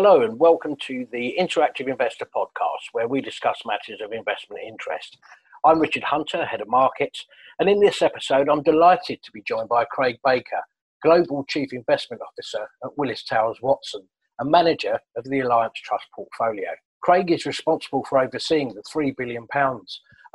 Hello, and welcome to the Interactive Investor Podcast, where we discuss matters of investment interest. I'm Richard Hunter, Head of Markets, and in this episode, I'm delighted to be joined by Craig Baker, Global Chief Investment Officer at Willis Towers Watson, and Manager of the Alliance Trust portfolio. Craig is responsible for overseeing the £3 billion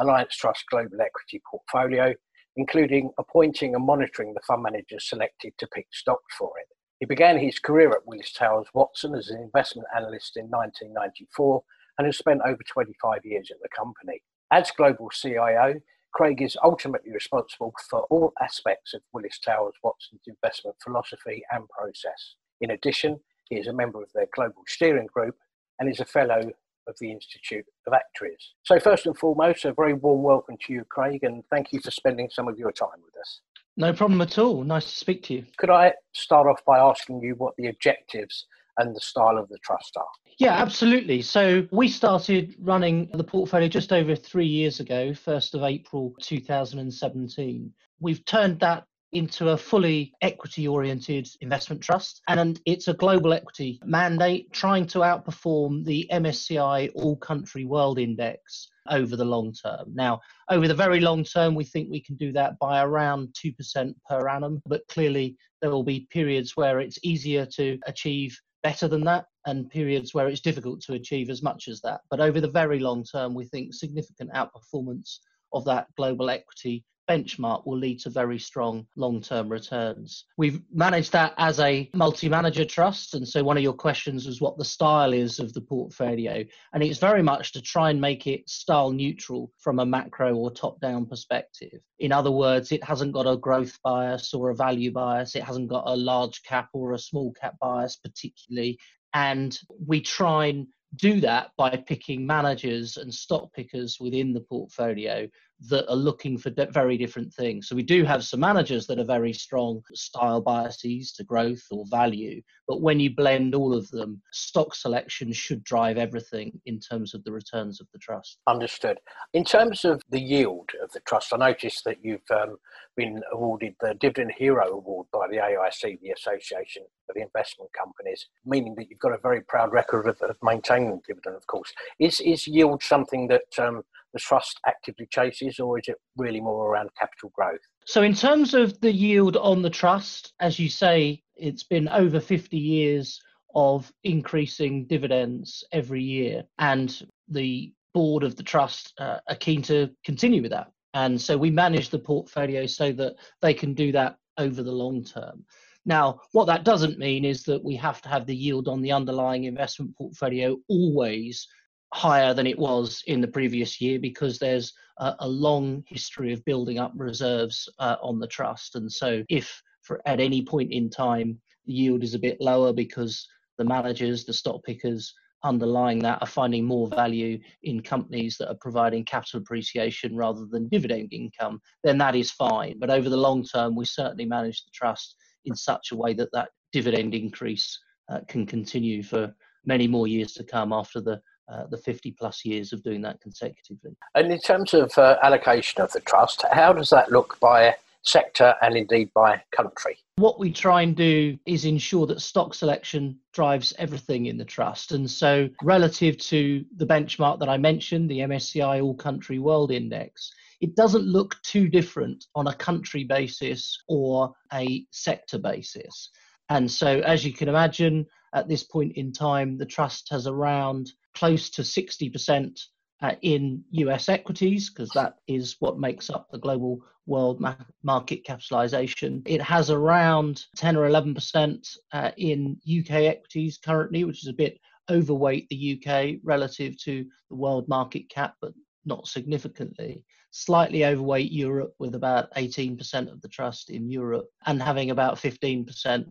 Alliance Trust Global Equity portfolio, including appointing and monitoring the fund managers selected to pick stocks for it. He began his career at Willis Towers Watson as an investment analyst in 1994 and has spent over 25 years at the company. As global CIO, Craig is ultimately responsible for all aspects of Willis Towers Watson's investment philosophy and process. In addition, he is a member of their global steering group and is a fellow of the Institute of Actuaries. So, first and foremost, a very warm welcome to you, Craig, and thank you for spending some of your time with us. No problem at all. Nice to speak to you. Could I start off by asking you what the objectives and the style of the trust are? Yeah, absolutely. So we started running the portfolio just over three years ago, 1st of April 2017. We've turned that into a fully equity oriented investment trust. And it's a global equity mandate trying to outperform the MSCI All Country World Index over the long term. Now, over the very long term, we think we can do that by around 2% per annum, but clearly there will be periods where it's easier to achieve better than that and periods where it's difficult to achieve as much as that. But over the very long term, we think significant outperformance of that global equity benchmark will lead to very strong long term returns. We've managed that as a multi manager trust. And so, one of your questions was what the style is of the portfolio. And it's very much to try and make it style neutral from a macro or top down perspective. In other words, it hasn't got a growth bias or a value bias, it hasn't got a large cap or a small cap bias, particularly. And we try and do that by picking managers and stock pickers within the portfolio that are looking for very different things. So we do have some managers that are very strong style biases to growth or value, but when you blend all of them, stock selection should drive everything in terms of the returns of the trust. Understood. In terms of the yield of the trust, I noticed that you've um, been awarded the Dividend Hero Award by the AIC, the Association of Investment Companies, meaning that you've got a very proud record of, of maintaining dividend, of course. Is, is yield something that um, the trust actively chases, or is it really more around capital growth? So, in terms of the yield on the trust, as you say, it's been over 50 years of increasing dividends every year, and the board of the trust uh, are keen to continue with that. And so, we manage the portfolio so that they can do that over the long term. Now, what that doesn't mean is that we have to have the yield on the underlying investment portfolio always higher than it was in the previous year because there's a, a long history of building up reserves uh, on the trust. And so, if for at any point in time the yield is a bit lower because the managers, the stock pickers underlying that are finding more value in companies that are providing capital appreciation rather than dividend income, then that is fine. But over the long term, we certainly manage the trust in such a way that that dividend increase uh, can continue for many more years to come after the uh, the 50 plus years of doing that consecutively. And in terms of uh, allocation of the trust, how does that look by sector and indeed by country? What we try and do is ensure that stock selection drives everything in the trust. And so, relative to the benchmark that I mentioned, the MSCI All Country World Index, it doesn't look too different on a country basis or a sector basis. And so, as you can imagine, at this point in time, the trust has around close to 60% uh, in US equities, because that is what makes up the global world ma- market capitalization. It has around 10 or 11% uh, in UK equities currently, which is a bit overweight the UK relative to the world market cap, but not significantly. Slightly overweight Europe with about 18% of the trust in Europe and having about 15%,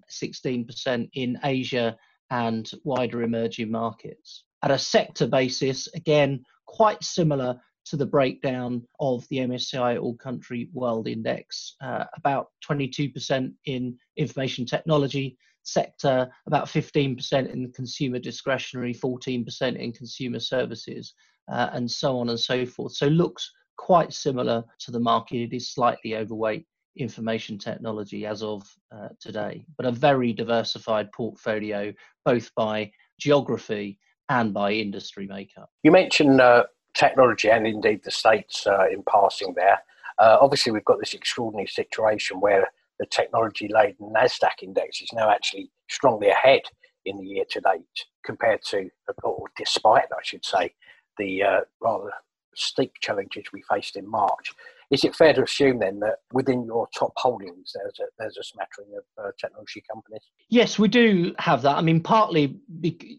16% in Asia and wider emerging markets at a sector basis, again, quite similar to the breakdown of the MSCI All Country World Index. Uh, about 22% in information technology sector, about 15% in consumer discretionary, 14% in consumer services, uh, and so on and so forth. So looks quite similar to the market. It is slightly overweight information technology as of uh, today, but a very diversified portfolio, both by geography and by industry makeup. You mentioned uh, technology and indeed the states uh, in passing there. Uh, obviously, we've got this extraordinary situation where the technology laden NASDAQ index is now actually strongly ahead in the year to date compared to, or despite, I should say, the uh, rather steep challenges we faced in March. Is it fair to assume then that within your top holdings there's a, there's a smattering of uh, technology companies? Yes, we do have that. I mean, partly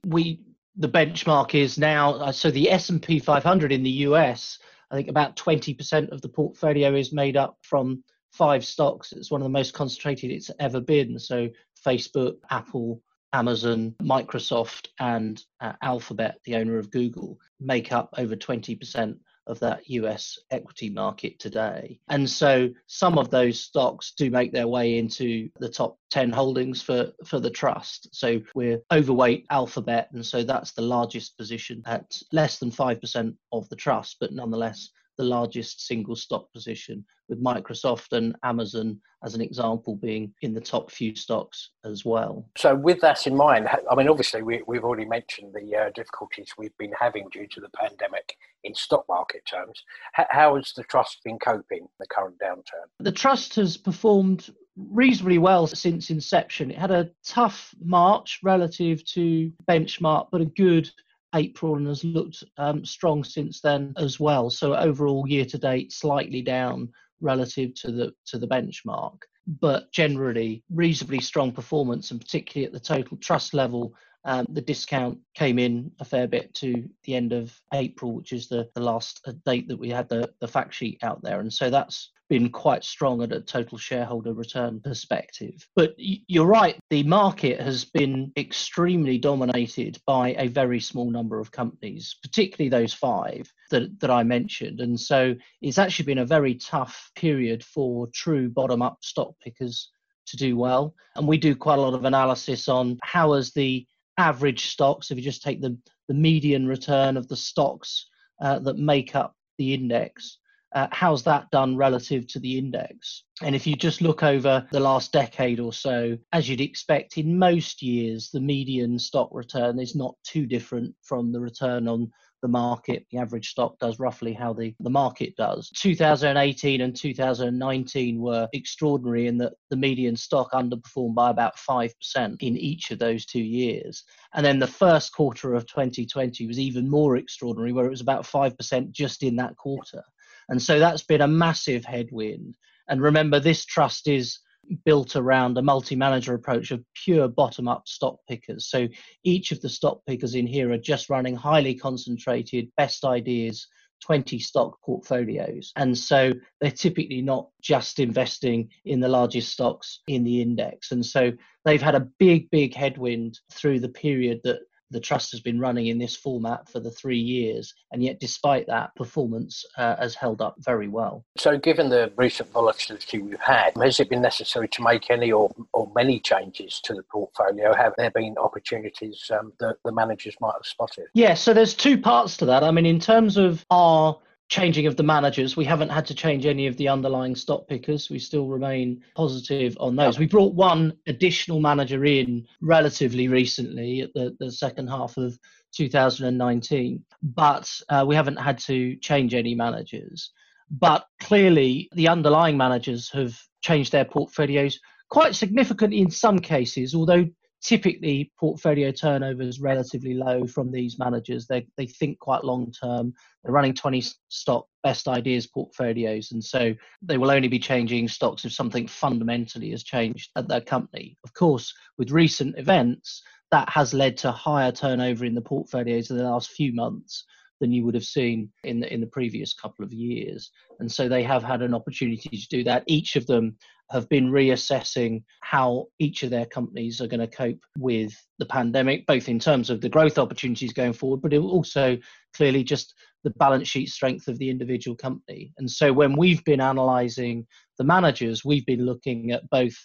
we the benchmark is now uh, so the S&P 500 in the US I think about 20% of the portfolio is made up from five stocks. It's one of the most concentrated it's ever been. So Facebook, Apple, Amazon, Microsoft, and uh, Alphabet, the owner of Google, make up over 20% of that US equity market today. And so some of those stocks do make their way into the top 10 holdings for, for the trust. So we're overweight Alphabet, and so that's the largest position at less than 5% of the trust, but nonetheless the largest single stock position, with Microsoft and Amazon as an example being in the top few stocks as well. So, with that in mind, I mean, obviously, we, have already mentioned the uh, difficulties we've been having due to the pandemic in stock market terms. H- how has the trust been coping the current downturn? The trust has performed reasonably well since inception. It had a tough March relative to benchmark, but a good April and has looked um, strong since then as well. So overall, year to date, slightly down relative to the to the benchmark, but generally reasonably strong performance, and particularly at the total trust level. Um, the discount came in a fair bit to the end of April, which is the, the last uh, date that we had the, the fact sheet out there. And so that's been quite strong at a total shareholder return perspective. But you're right, the market has been extremely dominated by a very small number of companies, particularly those five that, that I mentioned. And so it's actually been a very tough period for true bottom up stock pickers to do well. And we do quite a lot of analysis on how has the average stocks, if you just take the, the median return of the stocks uh, that make up the index, uh, how's that done relative to the index? And if you just look over the last decade or so, as you'd expect in most years, the median stock return is not too different from the return on the market. The average stock does roughly how the, the market does. 2018 and 2019 were extraordinary in that the median stock underperformed by about 5% in each of those two years. And then the first quarter of 2020 was even more extraordinary, where it was about 5% just in that quarter. And so that's been a massive headwind. And remember, this trust is built around a multi-manager approach of pure bottom-up stock pickers. So each of the stock pickers in here are just running highly concentrated best ideas 20 stock portfolios. And so they're typically not just investing in the largest stocks in the index. And so they've had a big, big headwind through the period that the trust has been running in this format for the three years, and yet despite that, performance uh, has held up very well. So, given the recent volatility we've had, has it been necessary to make any or, or many changes to the portfolio? Have there been opportunities um, that the managers might have spotted? Yeah, so there's two parts to that. I mean, in terms of our changing of the managers. We haven't had to change any of the underlying stock pickers. We still remain positive on those. We brought one additional manager in relatively recently at the, the second half of 2019, but uh, we haven't had to change any managers. But clearly, the underlying managers have changed their portfolios quite significantly in some cases, although typically portfolio turnover is relatively low from these managers. They they think quite long term. They're running 20 stock best ideas portfolios, and so they will only be changing stocks if something fundamentally has changed at their company. Of course, with recent events, that has led to higher turnover in the portfolios in the last few months than you would have seen in the in the previous couple of years. And so they have had an opportunity to do that. Each of them have been reassessing how each of their companies are going to cope with the pandemic, both in terms of the growth opportunities going forward, but also clearly just the balance sheet strength of the individual company. And so when we've been analyzing the managers, we've been looking at both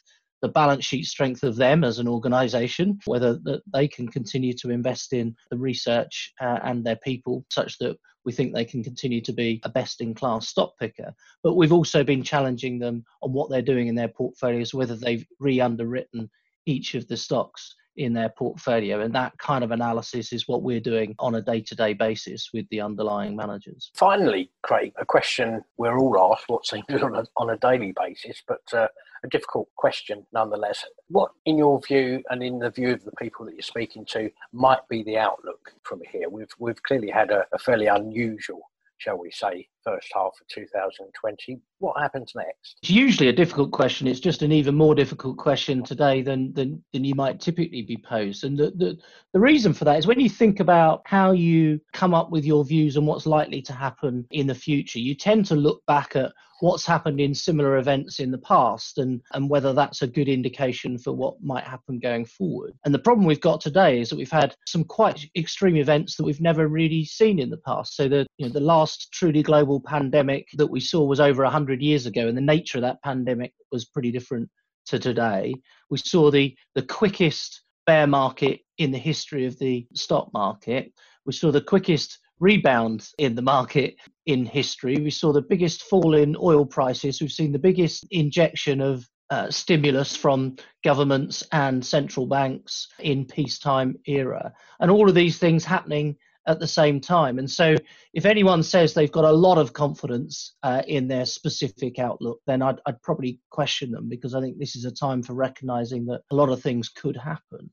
the balance sheet strength of them as an organization, whether that they can continue to invest in the research uh, and their people such that we think they can continue to be a best in class stock picker. But we've also been challenging them on what they're doing in their portfolios, whether they've re underwritten each of the stocks in their portfolio. And that kind of analysis is what we're doing on a day to day basis with the underlying managers. Finally, Craig, a question we're all asked, what seems on a, on a daily basis, but uh, a difficult question nonetheless. What, in your view, and in the view of the people that you're speaking to, might be the outlook from here? We've, we've clearly had a, a fairly unusual shall we say, first half of 2020. What happens next? It's usually a difficult question. It's just an even more difficult question today than than, than you might typically be posed. And the, the, the reason for that is when you think about how you come up with your views on what's likely to happen in the future, you tend to look back at what's happened in similar events in the past and, and whether that's a good indication for what might happen going forward. And the problem we've got today is that we've had some quite extreme events that we've never really seen in the past. So the you know the last truly global pandemic that we saw was over 100 years ago and the nature of that pandemic was pretty different to today. We saw the the quickest bear market in the history of the stock market. We saw the quickest rebound in the market in history. We saw the biggest fall in oil prices. We've seen the biggest injection of uh, stimulus from governments and central banks in peacetime era, and all of these things happening at the same time. And so, if anyone says they've got a lot of confidence uh, in their specific outlook, then I'd, I'd probably question them because I think this is a time for recognizing that a lot of things could happen.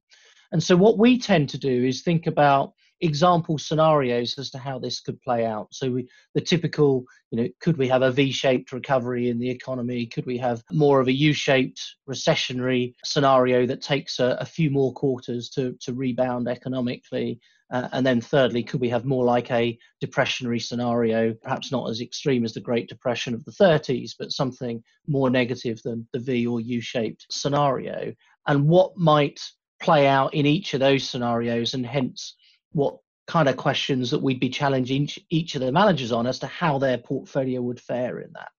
And so, what we tend to do is think about example scenarios as to how this could play out. So we, the typical, you know, could we have a V-shaped recovery in the economy? Could we have more of a U-shaped recessionary scenario that takes a, a few more quarters to, to rebound economically? Uh, and then thirdly, could we have more like a depressionary scenario, perhaps not as extreme as the Great Depression of the 30s, but something more negative than the V or U-shaped scenario? And what might play out in each of those scenarios and hence what kind of questions that we'd be challenging each, each of the managers on as to how their portfolio would fare in that.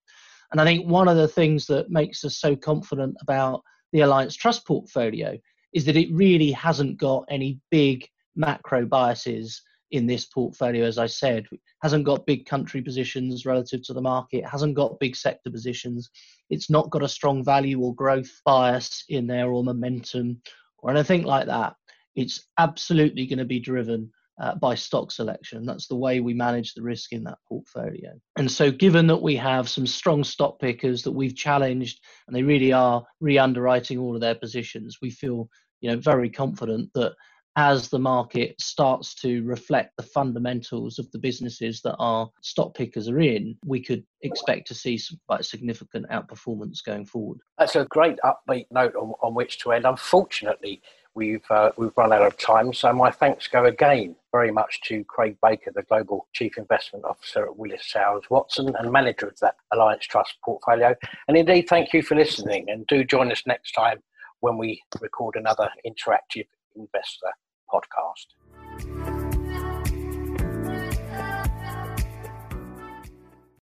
And I think one of the things that makes us so confident about the Alliance Trust portfolio is that it really hasn't got any big macro biases in this portfolio, as I said, hasn't got big country positions relative to the market, hasn't got big sector positions, it's not got a strong value or growth bias in there or momentum or anything like that it's absolutely going to be driven uh, by stock selection. That's the way we manage the risk in that portfolio. And so, given that we have some strong stock pickers that we've challenged and they really are re underwriting all of their positions, we feel you know, very confident that as the market starts to reflect the fundamentals of the businesses that our stock pickers are in, we could expect to see quite significant outperformance going forward. That's a great upbeat note on, on which to end. Unfortunately, we've uh, we've run out of time. So my thanks go again very much to Craig Baker, the Global Chief Investment Officer at Willis Towers Watson and manager of that Alliance Trust portfolio. And indeed, thank you for listening. And do join us next time when we record another interactive investor podcast.